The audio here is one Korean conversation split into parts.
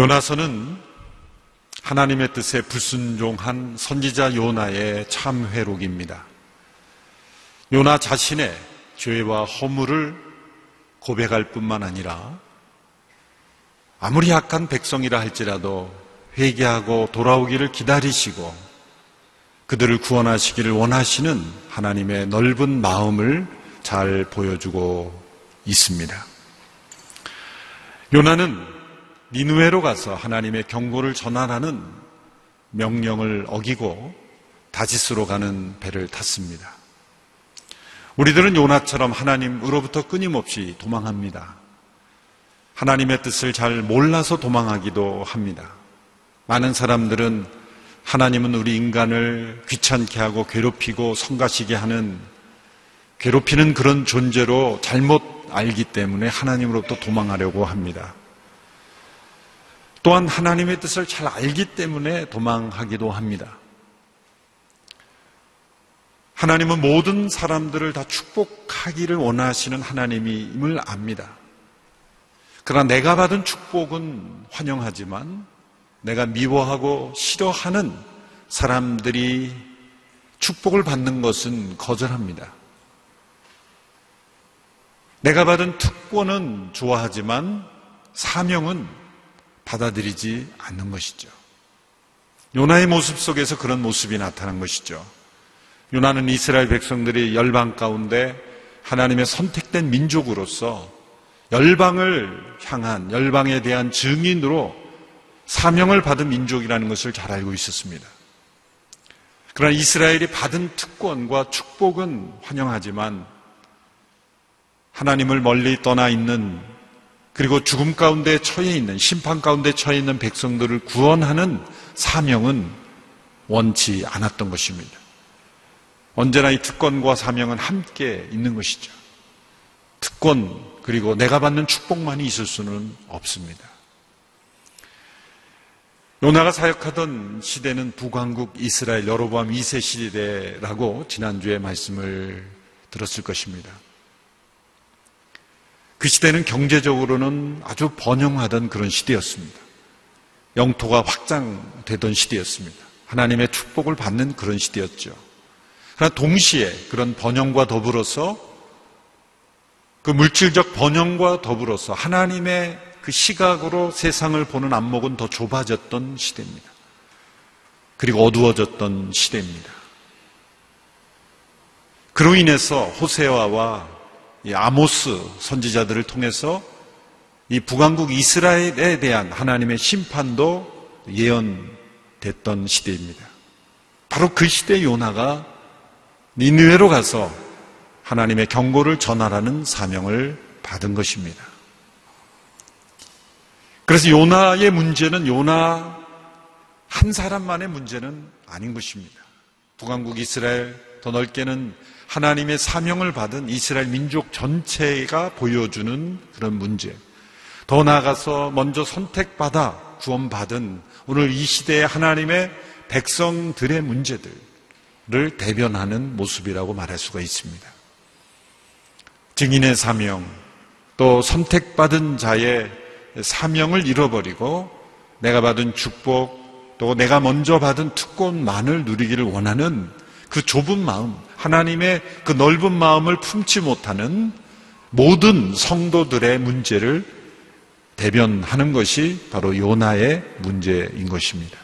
요나서는 하나님의 뜻에 불순종한 선지자 요나의 참회록입니다. 요나 자신의 죄와 허물을 고백할 뿐만 아니라 아무리 약한 백성이라 할지라도 회개하고 돌아오기를 기다리시고 그들을 구원하시기를 원하시는 하나님의 넓은 마음을 잘 보여주고 있습니다. 요나는 니누에로 가서 하나님의 경고를 전환하는 명령을 어기고 다시스로 가는 배를 탔습니다. 우리들은 요나처럼 하나님으로부터 끊임없이 도망합니다. 하나님의 뜻을 잘 몰라서 도망하기도 합니다. 많은 사람들은 하나님은 우리 인간을 귀찮게 하고 괴롭히고 성가시게 하는 괴롭히는 그런 존재로 잘못 알기 때문에 하나님으로부터 도망하려고 합니다. 또한 하나님의 뜻을 잘 알기 때문에 도망하기도 합니다. 하나님은 모든 사람들을 다 축복하기를 원하시는 하나님임을 압니다. 그러나 내가 받은 축복은 환영하지만 내가 미워하고 싫어하는 사람들이 축복을 받는 것은 거절합니다. 내가 받은 특권은 좋아하지만 사명은 받아들이지 않는 것이죠. 요나의 모습 속에서 그런 모습이 나타난 것이죠. 요나는 이스라엘 백성들이 열방 가운데 하나님의 선택된 민족으로서 열방을 향한 열방에 대한 증인으로 사명을 받은 민족이라는 것을 잘 알고 있었습니다. 그러나 이스라엘이 받은 특권과 축복은 환영하지만 하나님을 멀리 떠나 있는 그리고 죽음 가운데 처해 있는 심판 가운데 처해 있는 백성들을 구원하는 사명은 원치 않았던 것입니다. 언제나 이 특권과 사명은 함께 있는 것이죠. 특권 그리고 내가 받는 축복만이 있을 수는 없습니다. 요나가 사역하던 시대는 북왕국 이스라엘 여로보암 2세 시대라고 지난주에 말씀을 들었을 것입니다. 그 시대는 경제적으로는 아주 번영하던 그런 시대였습니다. 영토가 확장되던 시대였습니다. 하나님의 축복을 받는 그런 시대였죠. 그러나 동시에 그런 번영과 더불어서 그 물질적 번영과 더불어서 하나님의 그 시각으로 세상을 보는 안목은 더 좁아졌던 시대입니다. 그리고 어두워졌던 시대입니다. 그로 인해서 호세아와 아모스 선지자들을 통해서 이 북왕국 이스라엘에 대한 하나님의 심판도 예언됐던 시대입니다. 바로 그 시대 요나가 니느웨로 가서 하나님의 경고를 전하라는 사명을 받은 것입니다. 그래서 요나의 문제는 요나 한 사람만의 문제는 아닌 것입니다. 북왕국 이스라엘 더 넓게는 하나님의 사명을 받은 이스라엘 민족 전체가 보여주는 그런 문제. 더 나아가서 먼저 선택받아 구원받은 오늘 이 시대의 하나님의 백성들의 문제들을 대변하는 모습이라고 말할 수가 있습니다. 증인의 사명, 또 선택받은 자의 사명을 잃어버리고 내가 받은 축복, 또 내가 먼저 받은 특권만을 누리기를 원하는 그 좁은 마음, 하나님의 그 넓은 마음을 품지 못하는 모든 성도들의 문제를 대변하는 것이 바로 요나의 문제인 것입니다.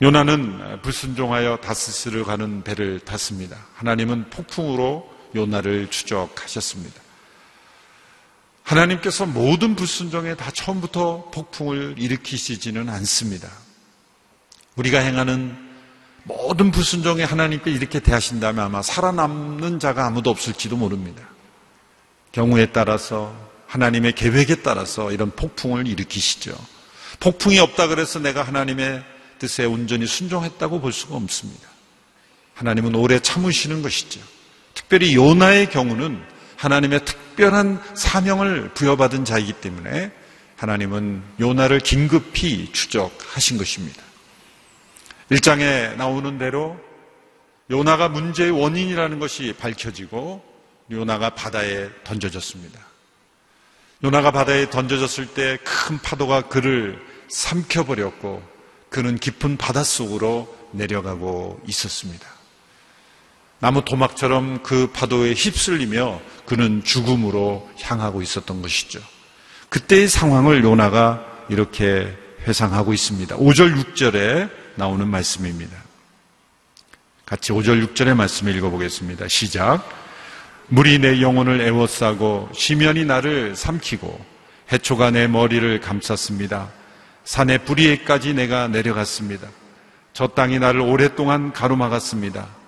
요나는 불순종하여 다스스를 가는 배를 탔습니다. 하나님은 폭풍으로 요나를 추적하셨습니다. 하나님께서 모든 불순종에 다 처음부터 폭풍을 일으키시지는 않습니다. 우리가 행하는 모든 불순종에 하나님께 이렇게 대하신다면 아마 살아남는 자가 아무도 없을지도 모릅니다. 경우에 따라서 하나님의 계획에 따라서 이런 폭풍을 일으키시죠. 폭풍이 없다 그래서 내가 하나님의 뜻에 온전히 순종했다고 볼 수가 없습니다. 하나님은 오래 참으시는 것이죠. 특별히 요나의 경우는 하나님의 특별한 사명을 부여받은 자이기 때문에 하나님은 요나를 긴급히 추적하신 것입니다. 일장에 나오는 대로 요나가 문제의 원인이라는 것이 밝혀지고 요나가 바다에 던져졌습니다. 요나가 바다에 던져졌을 때 큰 파도가 그를 삼켜버렸고 그는 깊은 바닷속으로 내려가고 있었습니다. 나무 토막처럼 그 파도에 휩쓸리며 그는 죽음으로 향하고 있었던 것이죠. 그때의 상황을 요나가 이렇게 회상하고 있습니다. 5절, 6절에 나오는 말씀입니다. 같이 5절, 6절의 말씀을 읽어보겠습니다. 시작. 물이 내 영혼을 애워싸고 시면이 나를 삼키고 해초가 내 머리를 감쌌습니다. 산의 뿌리에까지 내가 내려갔습니다. 저 땅이 나를 오랫동안 가로막았습니다.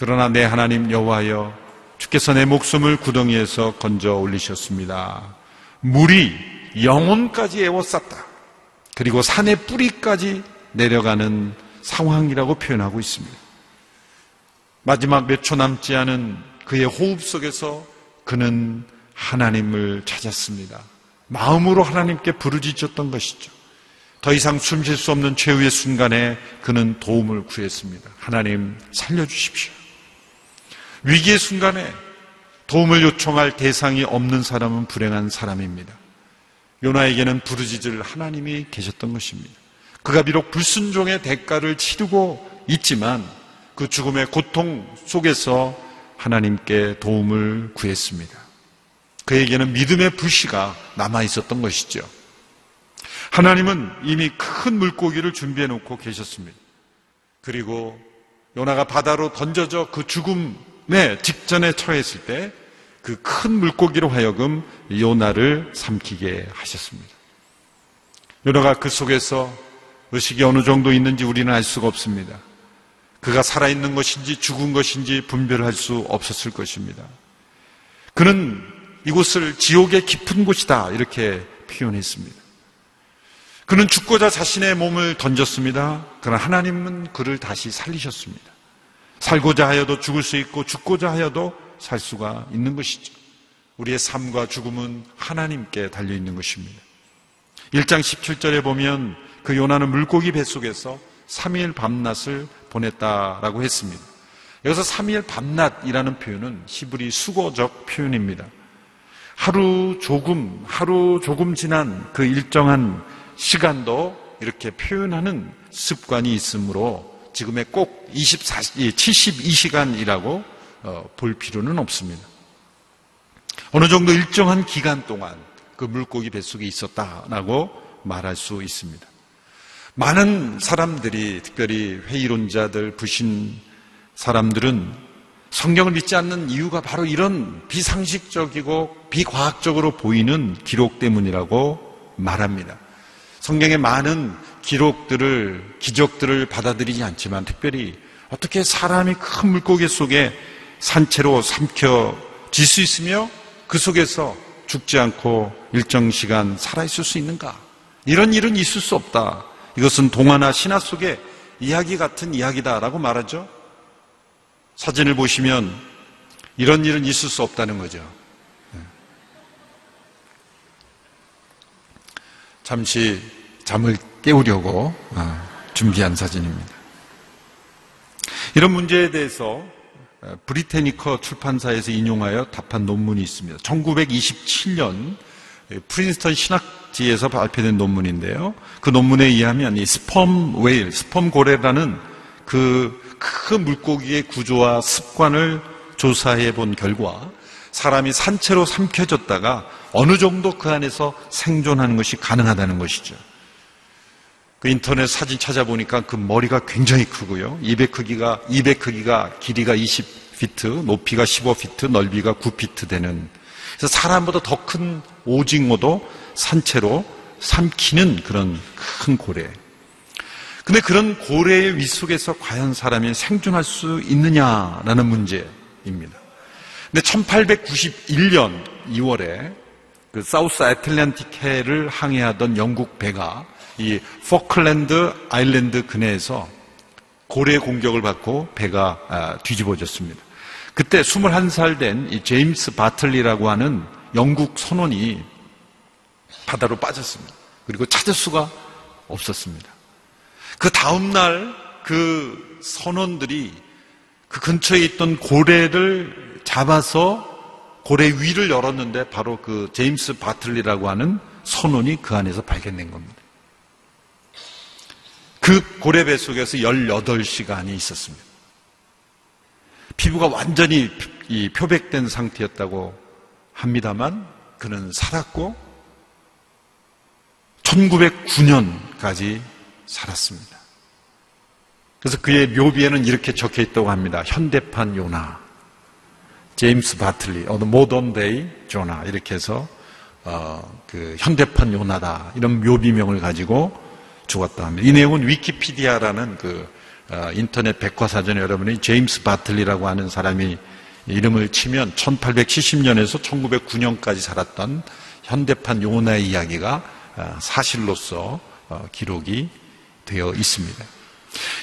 그러나 내 하나님 여호와여 주께서 내 목숨을 구덩이에서 건져 올리셨습니다. 물이 영혼까지 애워쌌다. 그리고 산의 뿌리까지 내려가는 상황이라고 표현하고 있습니다. 마지막 몇 초 남지 않은 그의 호흡 속에서 그는 하나님을 찾았습니다. 마음으로 하나님께 부르짖었던 것이죠. 더 이상 숨 쉴 수 없는 최후의 순간에 그는 도움을 구했습니다. 하나님 살려주십시오. 위기의 순간에 도움을 요청할 대상이 없는 사람은 불행한 사람입니다. 요나에게는 부르짖을 하나님이 계셨던 것입니다. 그가 비록 불순종의 대가를 치르고 있지만 그 죽음의 고통 속에서 하나님께 도움을 구했습니다. 그에게는 믿음의 불씨가 남아 있었던 것이죠. 하나님은 이미 큰 물고기를 준비해 놓고 계셨습니다. 그리고 요나가 바다로 던져져 그 죽음 의 직전에 처했을 때 그 큰 물고기로 하여금 요나를 삼키게 하셨습니다. 요나가 그 속에서 의식이 어느 정도 있는지 우리는 알 수가 없습니다. 그가 살아있는 것인지 죽은 것인지 분별할 수 없었을 것입니다. 그는 이곳을 지옥의 깊은 곳이다 이렇게 표현했습니다. 그는 죽고자 자신의 몸을 던졌습니다. 그러나 하나님은 그를 다시 살리셨습니다. 살고자 하여도 죽을 수 있고 죽고자 하여도 살 수가 있는 것이죠. 우리의 삶과 죽음은 하나님께 달려 있는 것입니다. 1장 17절에 보면 그 요나는 물고기 뱃속에서 3일 밤낮을 보냈다라고 했습니다. 여기서 3일 밤낮이라는 표현은 히브리 수거적 표현입니다. 하루 조금, 하루 조금 지난 그 일정한 시간도 이렇게 표현하는 습관이 있으므로 지금의 꼭 24, 72시간이라고 어, 볼 필요는 없습니다. 어느 정도 일정한 기간 동안 그 물고기 뱃속에 있었다라고 말할 수 있습니다. 많은 사람들이, 특별히 회의론자들, 부신 사람들은 성경을 믿지 않는 이유가 바로 이런 비상식적이고 비과학적으로 보이는 기록 때문이라고 말합니다. 성경의 많은 기록들을, 기적들을 받아들이지 않지만 특별히 어떻게 사람이 큰 물고기 속에 산채로 삼켜질 수 있으며 그 속에서 죽지 않고 일정 시간 살아있을 수 있는가? 이런 일은 있을 수 없다. 이것은 동화나 신화 속의 이야기 같은 이야기다라고 말하죠. 사진을 보시면 이런 일은 있을 수 없다는 거죠. 네. 잠시 잠을 깨우려고 아, 준비한 사진입니다. 이런 문제에 대해서 브리태니커 출판사에서 인용하여 답한 논문이 있습니다. 1927년 프린스턴 신학지에서 발표된 논문인데요. 그 논문에 의하면 이 sperm whale, sperm 고래라는 그 큰 물고기의 구조와 습관을 조사해 본 결과 사람이 산채로 삼켜졌다가 어느 정도 그 안에서 생존하는 것이 가능하다는 것이죠. 그 인터넷 사진 찾아보니까 그 머리가 굉장히 크고요. 입의 크기가, 입의 크기가 길이가 20피트, 높이가 15피트, 넓이가 9피트 되는. 그래서 사람보다 더 큰 오징어도 산채로 삼키는 그런 큰 고래. 근데 그런 고래의 윗 속에서 과연 사람이 생존할 수 있느냐라는 문제입니다. 근데 1891년 2월에 그 사우스 애틀랜틱해를 항해하던 영국 배가 이 포클랜드 아일랜드 근해에서 고래 공격을 받고 배가 아, 뒤집어졌습니다. 그때 21살 된 제임스 바틀리라고 하는 영국 선원이 바다로 빠졌습니다. 그리고 찾을 수가 없었습니다. 그 다음날 그 선원들이 그 근처에 있던 고래를 잡아서 고래 위를 열었는데 바로 그 제임스 바틀리라고 하는 선원이 그 안에서 발견된 겁니다. 그 고래 뱃속에서 18시간이 있었습니다. 피부가 완전히 이 표백된 상태였다고 합니다만 그는 살았고 1909년까지 살았습니다. 그래서 그의 묘비에는 이렇게 적혀 있다고 합니다. 현대판 요나, 제임스 바틀리, 어, modern day Jonah 이렇게 해서 어, 그 현대판 요나다 이런 묘비명을 가지고 죽었다 합니다. 이 내용은 위키피디아라는 그 어, 인터넷 백과사전에 여러분이 제임스 바틀리라고 하는 사람이 이름을 치면 1870년에서 1909년까지 살았던 현대판 요나의 이야기가 어, 사실로서 어, 기록이 되어 있습니다.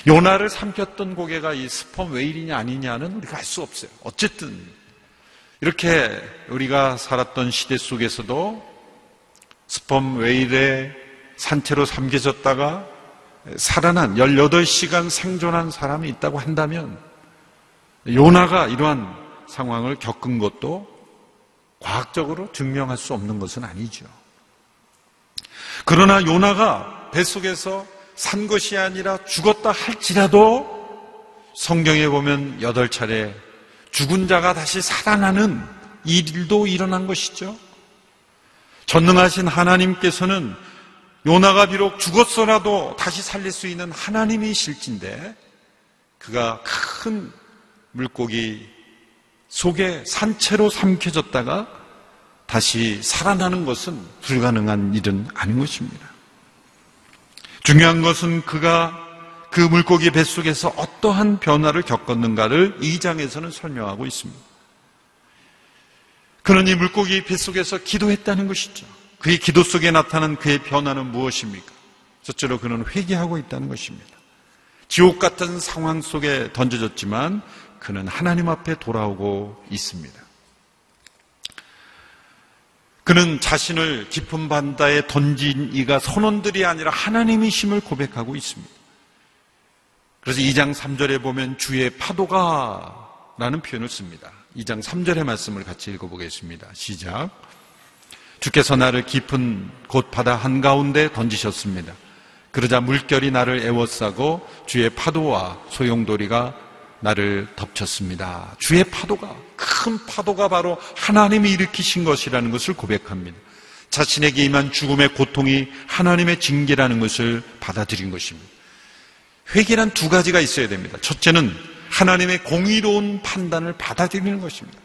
요나를 삼켰던 고개가 이 스펌 웨일이냐 아니냐는 우리가 알 수 없어요. 어쨌든 이렇게 우리가 살았던 시대 속에서도 스펌 웨일의 산채로 삼겨졌다가 살아난 18시간 생존한 사람이 있다고 한다면 요나가 이러한 상황을 겪은 것도 과학적으로 증명할 수 없는 것은 아니죠. 그러나 요나가 뱃속에서 산 것이 아니라 죽었다 할지라도 성경에 보면 여덟 차례 죽은 자가 다시 살아나는 이 일도 일어난 것이죠. 전능하신 하나님께서는 요나가 비록 죽었어라도 다시 살릴 수 있는 하나님이 실진데 그가 큰 물고기 속에 산채로 삼켜졌다가 다시 살아나는 것은 불가능한 일은 아닌 것입니다. 중요한 것은 그가 그 물고기 뱃속에서 어떠한 변화를 겪었는가를 이 장에서는 설명하고 있습니다. 그는 이 물고기 뱃속에서 기도했다는 것이죠. 그의 기도 속에 나타난 그의 변화는 무엇입니까? 첫째로 그는 회개하고 있다는 것입니다. 지옥 같은 상황 속에 던져졌지만 그는 하나님 앞에 돌아오고 있습니다. 그는 자신을 깊은 반다에 던진 이가 선원들이 아니라 하나님이심을 고백하고 있습니다. 그래서 2장 3절에 보면 주의 파도가 라는 표현을 씁니다. 2장 3절의 말씀을 같이 읽어보겠습니다. 시작. 주께서 나를 깊은 곳 바다 한가운데 던지셨습니다. 그러자 물결이 나를 애워싸고 주의 파도와 소용돌이가 나를 덮쳤습니다. 주의 파도가, 큰 파도가 바로 하나님이 일으키신 것이라는 것을 고백합니다. 자신에게 임한 죽음의 고통이 하나님의 징계라는 것을 받아들인 것입니다. 회개란 두 가지가 있어야 됩니다. 첫째는 하나님의 공의로운 판단을 받아들이는 것입니다.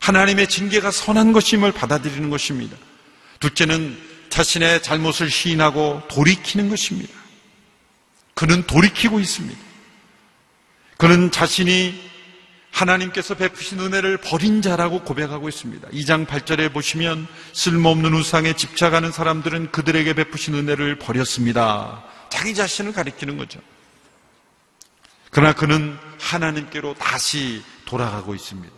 하나님의 징계가 선한 것임을 받아들이는 것입니다. 둘째는 자신의 잘못을 시인하고 돌이키는 것입니다. 그는 돌이키고 있습니다. 그는 자신이 하나님께서 베푸신 은혜를 버린 자라고 고백하고 있습니다. 2장 8절에 보시면 쓸모없는 우상에 집착하는 사람들은 그들에게 베푸신 은혜를 버렸습니다. 자기 자신을 가리키는 거죠. 그러나 그는 하나님께로 다시 돌아가고 있습니다.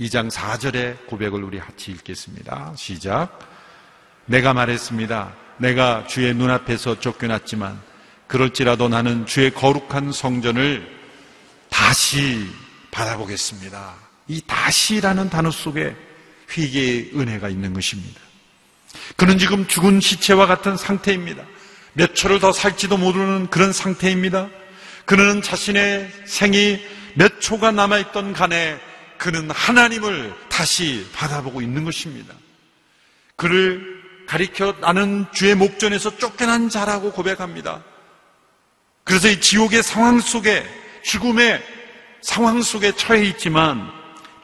2장 4절의 고백을 우리 같이 읽겠습니다. 시작. 내가 말했습니다. 내가 주의 눈앞에서 쫓겨났지만 그럴지라도 나는 주의 거룩한 성전을 다시 바라보겠습니다. 이 다시라는 단어 속에 회개의 은혜가 있는 것입니다. 그는 지금 죽은 시체와 같은 상태입니다. 몇 초를 더 살지도 모르는 그런 상태입니다. 그는 자신의 생이 몇 초가 남아있던 간에 그는 하나님을 다시 바라보고 있는 것입니다. 그를 가리켜 나는 주의 목전에서 쫓겨난 자라고 고백합니다. 그래서 이 지옥의 상황 속에 죽음의 상황 속에 처해 있지만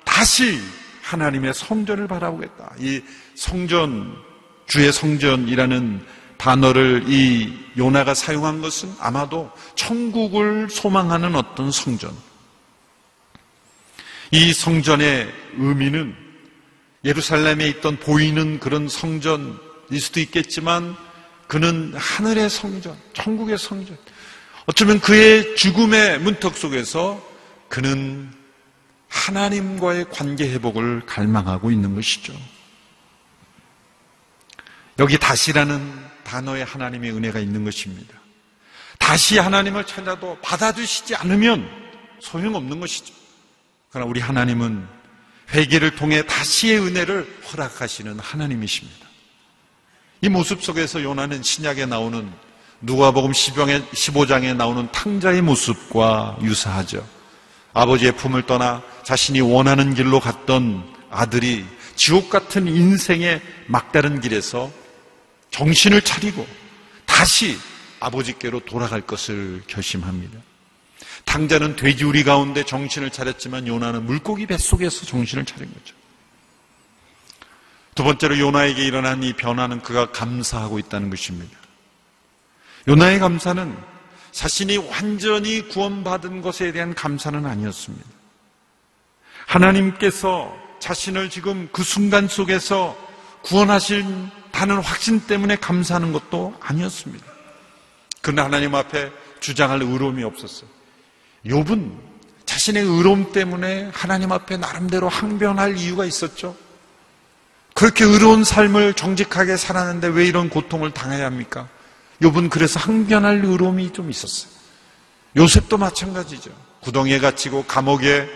다시 하나님의 성전을 바라보겠다. 이 성전, 주의 성전이라는 단어를 이 요나가 사용한 것은 아마도 천국을 소망하는 어떤 성전. 이 성전의 의미는 예루살렘에 있던 보이는 그런 성전 일 수도 있겠지만 그는 하늘의 성전, 천국의 성전. 어쩌면 그의 죽음의 문턱 속에서 그는 하나님과의 관계 회복을 갈망하고 있는 것이죠. 여기 다시라는 단어에 하나님의 은혜가 있는 것입니다. 다시 하나님을 찾아도 받아주시지 않으면 소용없는 것이죠. 그러나 우리 하나님은 회개를 통해 다시의 은혜를 허락하시는 하나님이십니다. 이 모습 속에서 요나는 신약에 나오는 누가복음 15장에 나오는 탕자의 모습과 유사하죠. 아버지의 품을 떠나 자신이 원하는 길로 갔던 아들이 지옥 같은 인생의 막다른 길에서 정신을 차리고 다시 아버지께로 돌아갈 것을 결심합니다. 탕자는 돼지우리 가운데 정신을 차렸지만 요나는 물고기 뱃속에서 정신을 차린 거죠. 두 번째로 요나에게 일어난 이 변화는 그가 감사하고 있다는 것입니다. 요나의 감사는 자신이 완전히 구원받은 것에 대한 감사는 아니었습니다. 하나님께서 자신을 지금 그 순간 속에서 구원하신다는 확신 때문에 감사하는 것도 아니었습니다. 그러나 하나님 앞에 주장할 의로움이 없었어요. 욥은 자신의 의로움 때문에 하나님 앞에 나름대로 항변할 이유가 있었죠. 그렇게 의로운 삶을 정직하게 살았는데 왜 이런 고통을 당해야 합니까? 욥은 그래서 항변할 의로움이 좀 있었어요. 요셉도 마찬가지죠. 구덩이에 갇히고 감옥에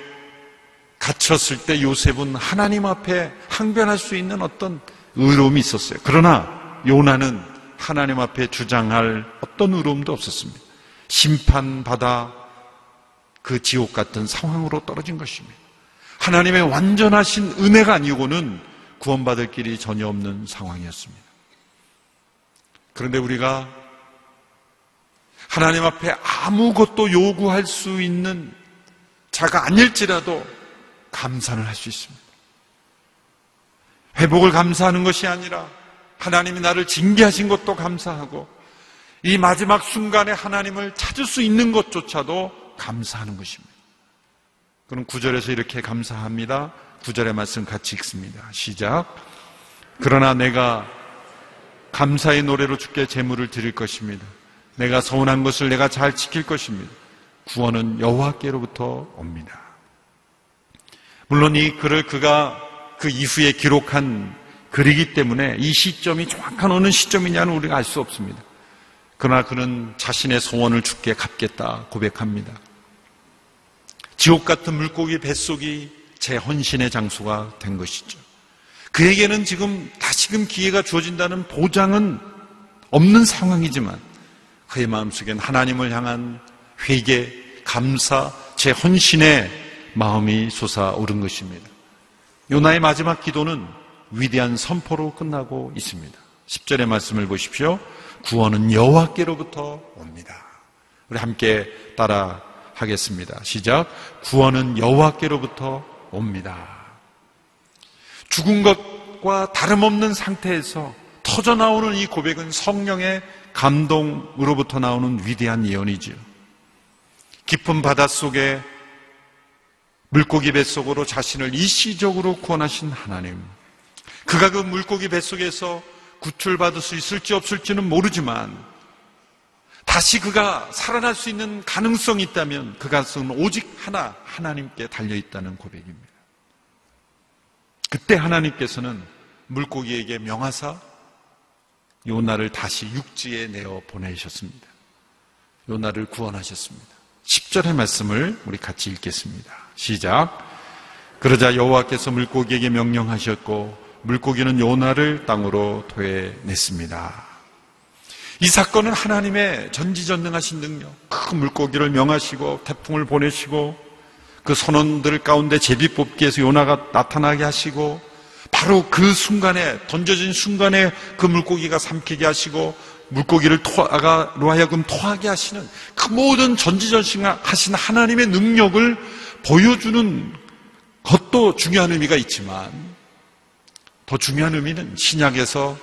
갇혔을 때 요셉은 하나님 앞에 항변할 수 있는 어떤 의로움이 있었어요. 그러나 요나는 하나님 앞에 주장할 어떤 의로움도 없었습니다. 심판받아 그 지옥 같은 상황으로 떨어진 것입니다. 하나님의 완전하신 은혜가 아니고는 구원받을 길이 전혀 없는 상황이었습니다. 그런데 우리가 하나님 앞에 아무것도 요구할 수 있는 자가 아닐지라도 감사를 할 수 있습니다. 회복을 감사하는 것이 아니라 하나님이 나를 징계하신 것도 감사하고 이 마지막 순간에 하나님을 찾을 수 있는 것조차도 감사하는 것입니다. 그럼 구절에서 이렇게 감사합니다. 구절의 말씀 같이 읽습니다. 시작. 그러나 내가 감사의 노래로 주께 제물을 드릴 것입니다. 내가 서운한 것을 내가 잘 지킬 것입니다. 구원은 여호와께로부터 옵니다. 물론 이 글을 그가 그 이후에 기록한 글이기 때문에 이 시점이 정확한 어느 시점이냐는 우리가 알 수 없습니다. 그러나 그는 자신의 소원을 주께 갚겠다 고백합니다. 지옥 같은 물고기 뱃속이 제 헌신의 장소가 된 것이죠. 그에게는 지금 다시금 기회가 주어진다는 보장은 없는 상황이지만 그의 마음속엔 하나님을 향한 회개, 감사, 제 헌신의 마음이 솟아오른 것입니다. 요나의 마지막 기도는 위대한 선포로 끝나고 있습니다. 10절의 말씀을 보십시오. 구원은 여호와께로부터 옵니다. 우리 함께 따라 하겠습니다. 시작. 구원은 여호와께로부터 옵니다. 죽은 것과 다름없는 상태에서 터져 나오는 이 고백은 성령의 감동으로부터 나오는 위대한 예언이지요. 깊은 바닷속에 물고기 뱃속으로 자신을 일시적으로 구원하신 하나님. 그가 그 물고기 뱃속에서 구출받을 수 있을지 없을지는 모르지만 다시 그가 살아날 수 있는 가능성이 있다면 그 가능성은 오직 하나 하나님께 달려 있다는 고백입니다. 그때 하나님께서는 물고기에게 명하사 요나를 다시 육지에 내어 보내셨습니다. 요나를 구원하셨습니다. 10절의 말씀을 우리 같이 읽겠습니다. 시작. 그러자 여호와께서 물고기에게 명령하셨고 물고기는 요나를 땅으로 토해냈습니다. 이 사건은 하나님의 전지전능하신 능력, 큰 물고기를 명하시고 태풍을 보내시고 그 선원들 가운데 제비 뽑기에서 요나가 나타나게 하시고 바로 그 순간에 던져진 순간에 그 물고기가 삼키게 하시고 물고기를 토하가 로 하여금 토하게 하시는 그 모든 전지전능하신 하나님의 능력을 보여주는 것도 중요한 의미가 있지만 더 중요한 의미는 신약에서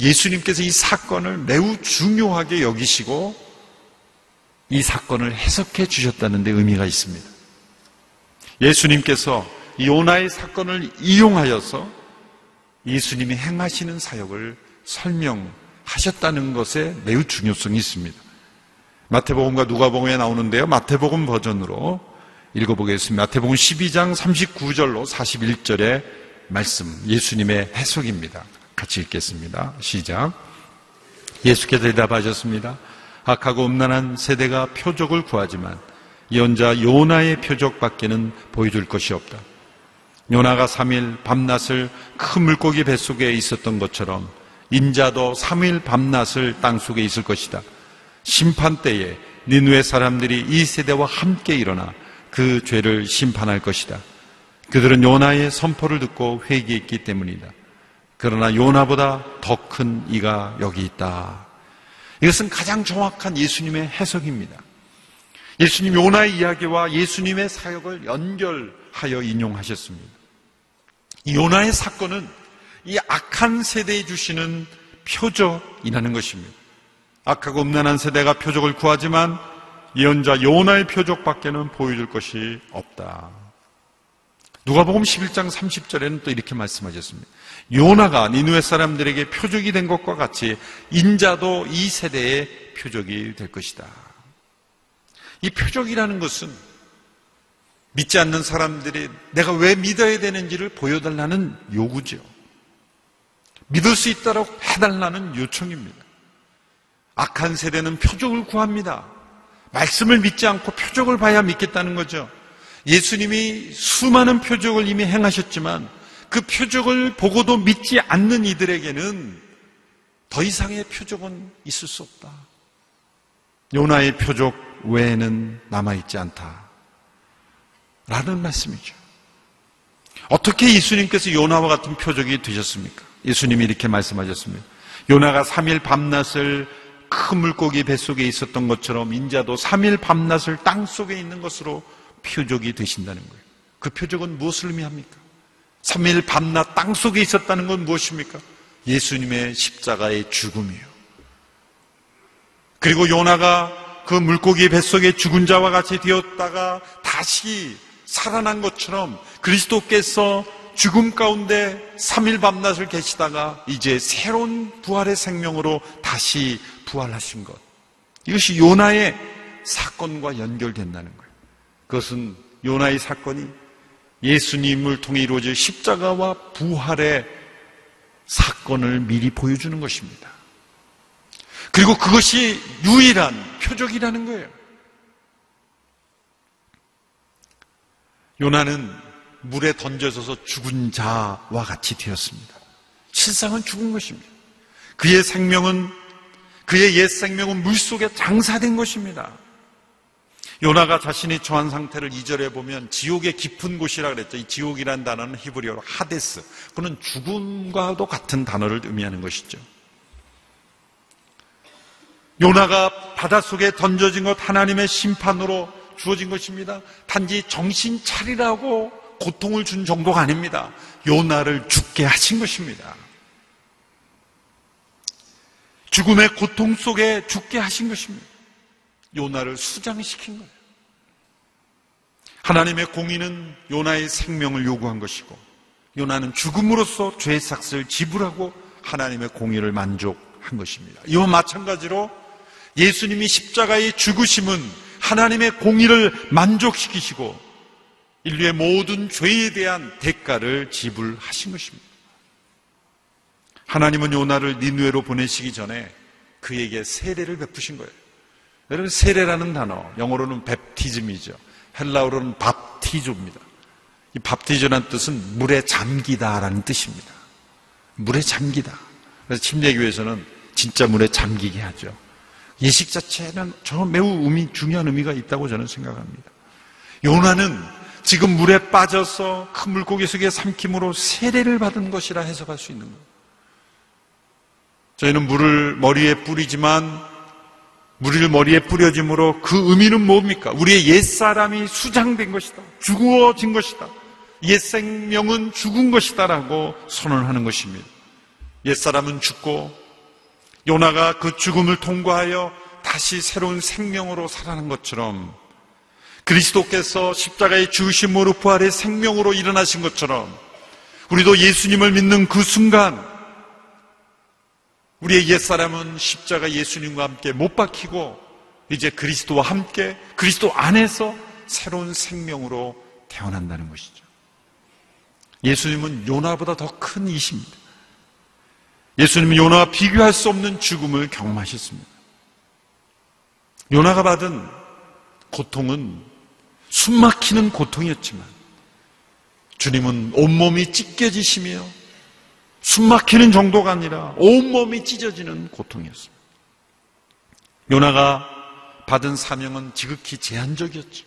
예수님께서 이 사건을 매우 중요하게 여기시고 이 사건을 해석해 주셨다는 데 의미가 있습니다. 예수님께서 요나의 사건을 이용하여서 예수님이 행하시는 사역을 설명하셨다는 것에 매우 중요성이 있습니다. 마태복음과 누가복음에 나오는데요. 마태복음 버전으로 읽어보겠습니다. 마태복음 12장 39절로 41절의 말씀, 예수님의 해석입니다. 같이 읽겠습니다. 시작. 예수께서 대답하셨습니다. 악하고 음란한 세대가 표적을 구하지만 예언자 요나의 표적밖에는 보여줄 것이 없다. 요나가 3일 밤낮을 큰 물고기 뱃속에 있었던 것처럼 인자도 3일 밤낮을 땅속에 있을 것이다. 심판 때에 니누의 사람들이 이 세대와 함께 일어나 그 죄를 심판할 것이다. 그들은 요나의 선포를 듣고 회개했기 때문이다. 그러나 요나보다 더 큰 이가 여기 있다. 이것은 가장 정확한 예수님의 해석입니다. 예수님 요나의 이야기와 예수님의 사역을 연결하여 인용하셨습니다. 이 요나의 사건은 이 악한 세대에 주시는 표적이라는 것입니다. 악하고 음란한 세대가 표적을 구하지만 예언자 요나의 표적밖에는 보여줄 것이 없다. 누가복음 11장 30절에는 또 이렇게 말씀하셨습니다. 요나가 니누의 사람들에게 표적이 된 것과 같이 인자도 이 세대의 표적이 될 것이다. 이 표적이라는 것은 믿지 않는 사람들이 내가 왜 믿어야 되는지를 보여달라는 요구죠. 믿을 수 있도록 해달라는 요청입니다. 악한 세대는 표적을 구합니다. 말씀을 믿지 않고 표적을 봐야 믿겠다는 거죠. 예수님이 수많은 표적을 이미 행하셨지만 그 표적을 보고도 믿지 않는 이들에게는 더 이상의 표적은 있을 수 없다. 요나의 표적 외에는 남아있지 않다. 라는 말씀이죠. 어떻게 예수님께서 요나와 같은 표적이 되셨습니까? 예수님이 이렇게 말씀하셨습니다. 요나가 3일 밤낮을 큰 물고기 뱃속에 있었던 것처럼 인자도 3일 밤낮을 땅 속에 있는 것으로 표적이 되신다는 거예요. 그 표적은 무엇을 의미합니까? 3일 밤낮 땅 속에 있었다는 건 무엇입니까? 예수님의 십자가의 죽음이요. 그리고 요나가 그 물고기 뱃속에 죽은 자와 같이 되었다가 다시 살아난 것처럼 그리스도께서 죽음 가운데 3일 밤낮을 계시다가 이제 새로운 부활의 생명으로 다시 부활하신 것. 이것이 요나의 사건과 연결된다는 거예요. 그것은 요나의 사건이 예수님을 통해 이루어질 십자가와 부활의 사건을 미리 보여주는 것입니다. 그리고 그것이 유일한 표적이라는 거예요. 요나는 물에 던져져서 죽은 자와 같이 되었습니다. 실상은 죽은 것입니다. 그의 생명은 그의 옛 생명은 물 속에 장사된 것입니다. 요나가 자신이 처한 상태를 2절에 보면 지옥의 깊은 곳이라 그랬죠. 이 지옥이란 단어는 히브리어로 하데스. 그는 죽음과도 같은 단어를 의미하는 것이죠. 요나가 바닷속에 던져진 것 하나님의 심판으로 주어진 것입니다. 단지 정신 차리라고 고통을 준 정도가 아닙니다. 요나를 죽게 하신 것입니다. 죽음의 고통 속에 죽게 하신 것입니다. 요나를 수장시킨 거예요. 하나님의 공의는 요나의 생명을 요구한 것이고 요나는 죽음으로써 죄의 삭을 지불하고 하나님의 공의를 만족한 것입니다. 이와 마찬가지로 예수님이 십자가의 죽으심은 하나님의 공의를 만족시키시고 인류의 모든 죄에 대한 대가를 지불하신 것입니다. 하나님은 요나를 니누에로 보내시기 전에 그에게 세례를 베푸신 거예요. 여러분 세례라는 단어 영어로는 베티즘이죠. 헬라어로는 밥티조입니다. 이 밥티조라는 뜻은 물에 잠기다라는 뜻입니다. 물에 잠기다. 그래서 침례교에서는 진짜 물에 잠기게 하죠. 예식 자체는 저 매우 의미, 중요한 의미가 있다고 저는 생각합니다. 요나는 지금 물에 빠져서 큰 물고기 속에 삼킴으로 세례를 받은 것이라 해석할 수 있는 거예요. 저희는 물을 머리에 뿌리지만 물을 머리에 뿌려짐으로 그 의미는 뭡니까? 우리의 옛사람이 수장된 것이다. 죽어진 것이다. 옛 생명은 죽은 것이다라고 선언하는 것입니다. 옛사람은 죽고 요나가 그 죽음을 통과하여 다시 새로운 생명으로 살아난 것처럼 그리스도께서 십자가의 죽으심으로 부활의 생명으로 일어나신 것처럼 우리도 예수님을 믿는 그 순간 우리의 옛사람은 십자가 예수님과 함께 못 박히고 이제 그리스도와 함께 그리스도 안에서 새로운 생명으로 태어난다는 것이죠. 예수님은 요나보다 더 큰 이십니다. 예수님은 요나와 비교할 수 없는 죽음을 경험하셨습니다. 요나가 받은 고통은 숨막히는 고통이었지만 주님은 온몸이 찢겨지시며 숨막히는 정도가 아니라 온몸이 찢어지는 고통이었습니다. 요나가 받은 사명은 지극히 제한적이었죠.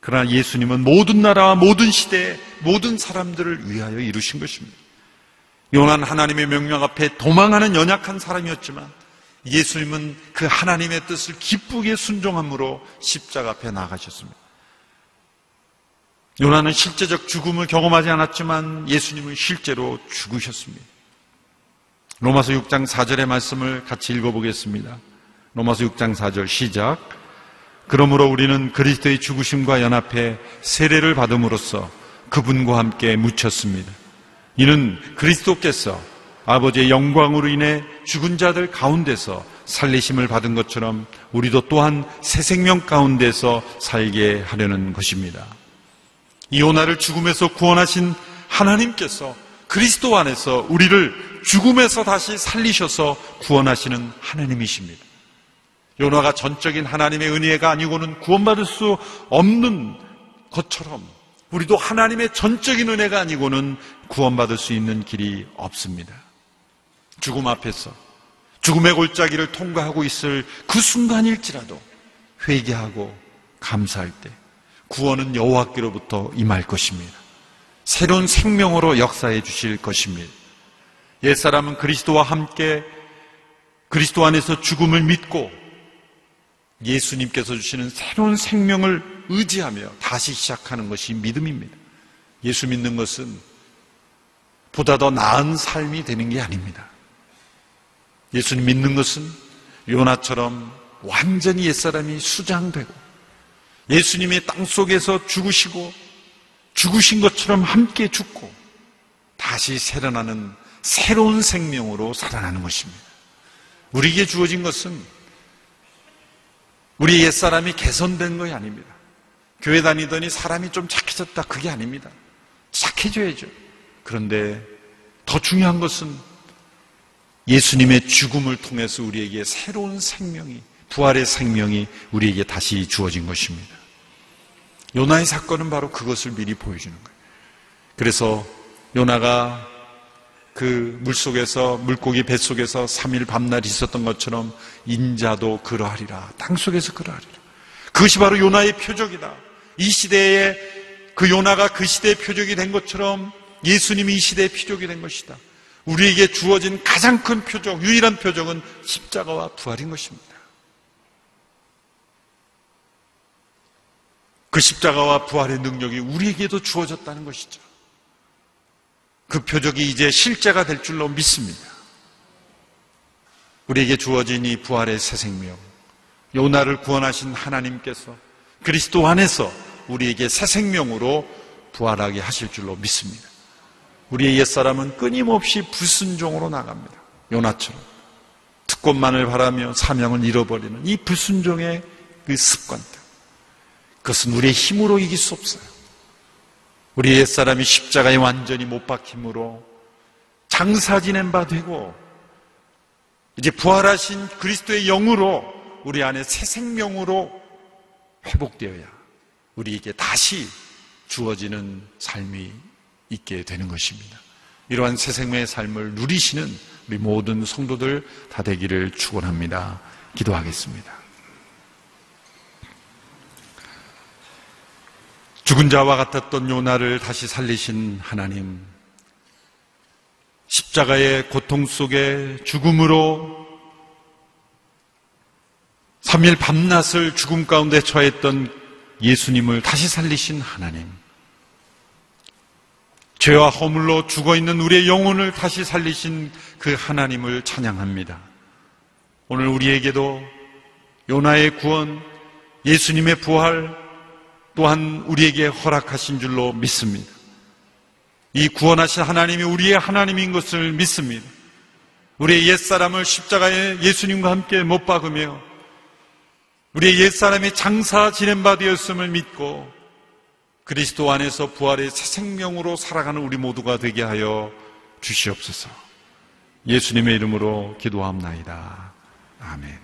그러나 예수님은 모든 나라와 모든 시대에 모든 사람들을 위하여 이루신 것입니다. 요나는 하나님의 명령 앞에 도망하는 연약한 사람이었지만 예수님은 그 하나님의 뜻을 기쁘게 순종함으로 십자가 앞에 나가셨습니다. 요나는 실제적 죽음을 경험하지 않았지만 예수님은 실제로 죽으셨습니다. 로마서 6장 4절의 말씀을 같이 읽어보겠습니다. 로마서 6장 4절 시작. 그러므로 우리는 그리스도의 죽으심과 연합해 세례를 받음으로써 그분과 함께 묻혔습니다. 이는 그리스도께서 아버지의 영광으로 인해 죽은 자들 가운데서 살리심을 받은 것처럼 우리도 또한 새 생명 가운데서 살게 하려는 것입니다. 이오나를 죽음에서 구원하신 하나님께서 그리스도 안에서 우리를 죽음에서 다시 살리셔서 구원하시는 하나님이십니다. 요나가 전적인 하나님의 은혜가 아니고는 구원받을 수 없는 것처럼 우리도 하나님의 전적인 은혜가 아니고는 구원받을 수 있는 길이 없습니다. 죽음 앞에서 죽음의 골짜기를 통과하고 있을 그 순간일지라도 회개하고 감사할 때 구원은 여호와께로부터 임할 것입니다. 새로운 생명으로 역사해 주실 것입니다. 옛사람은 그리스도와 함께 그리스도 안에서 죽음을 믿고 예수님께서 주시는 새로운 생명을 의지하며 다시 시작하는 것이 믿음입니다. 예수 믿는 것은 보다 더 나은 삶이 되는 게 아닙니다. 예수님 믿는 것은 요나처럼 완전히 옛사람이 수장되고 예수님의 땅 속에서 죽으시고 죽으신 것처럼 함께 죽고 다시 살아나는 새로운 생명으로 살아나는 것입니다. 우리에게 주어진 것은 우리 옛사람이 개선된 것이 아닙니다. 교회 다니더니 사람이 좀 착해졌다. 그게 아닙니다. 착해져야죠. 그런데 더 중요한 것은 예수님의 죽음을 통해서 우리에게 새로운 생명이, 부활의 생명이 우리에게 다시 주어진 것입니다. 요나의 사건은 바로 그것을 미리 보여주는 거예요. 그래서 요나가 그 물속에서 물고기 뱃속에서 3일 밤낮 있었던 것처럼 인자도 그러하리라. 땅 속에서 그러하리라. 그것이 바로 요나의 표적이다. 이 시대에 그 요나가 그 시대의 표적이 된 것처럼 예수님이 이 시대의 표적이 된 것이다. 우리에게 주어진 가장 큰 표적, 유일한 표적은 십자가와 부활인 것입니다. 그 십자가와 부활의 능력이 우리에게도 주어졌다는 것이죠. 그 표적이 이제 실제가 될 줄로 믿습니다. 우리에게 주어진 이 부활의 새 생명, 요나를 구원하신 하나님께서 그리스도 안에서 우리에게 새 생명으로 부활하게 하실 줄로 믿습니다. 우리의 옛사람은 끊임없이 불순종으로 나갑니다. 요나처럼. 특권만을 바라며 사명을 잃어버리는 이 불순종의 그 습관들. 그것은 우리의 힘으로 이길 수 없어요. 우리 옛사람이 십자가에 완전히 못 박힘으로 장사 지낸 바 되고 이제 부활하신 그리스도의 영으로 우리 안에 새 생명으로 회복되어야 우리에게 다시 주어지는 삶이 있게 되는 것입니다. 이러한 새 생명의 삶을 누리시는 우리 모든 성도들 다 되기를 축원합니다. 기도하겠습니다. 죽은 자와 같았던 요나를 다시 살리신 하나님, 십자가의 고통 속에 죽음으로 3일 밤낮을 죽음 가운데 처했던 예수님을 다시 살리신 하나님, 죄와 허물로 죽어 있는 우리의 영혼을 다시 살리신 그 하나님을 찬양합니다. 오늘 우리에게도 요나의 구원, 예수님의 부활, 또한 우리에게 허락하신 줄로 믿습니다. 이 구원하신 하나님이 우리의 하나님인 것을 믿습니다. 우리의 옛사람을 십자가에 예수님과 함께 못 박으며 우리의 옛사람이 장사 지낸 바 되었음을 믿고 그리스도 안에서 부활의 새 생명으로 살아가는 우리 모두가 되게 하여 주시옵소서. 예수님의 이름으로 기도합나이다. 아멘.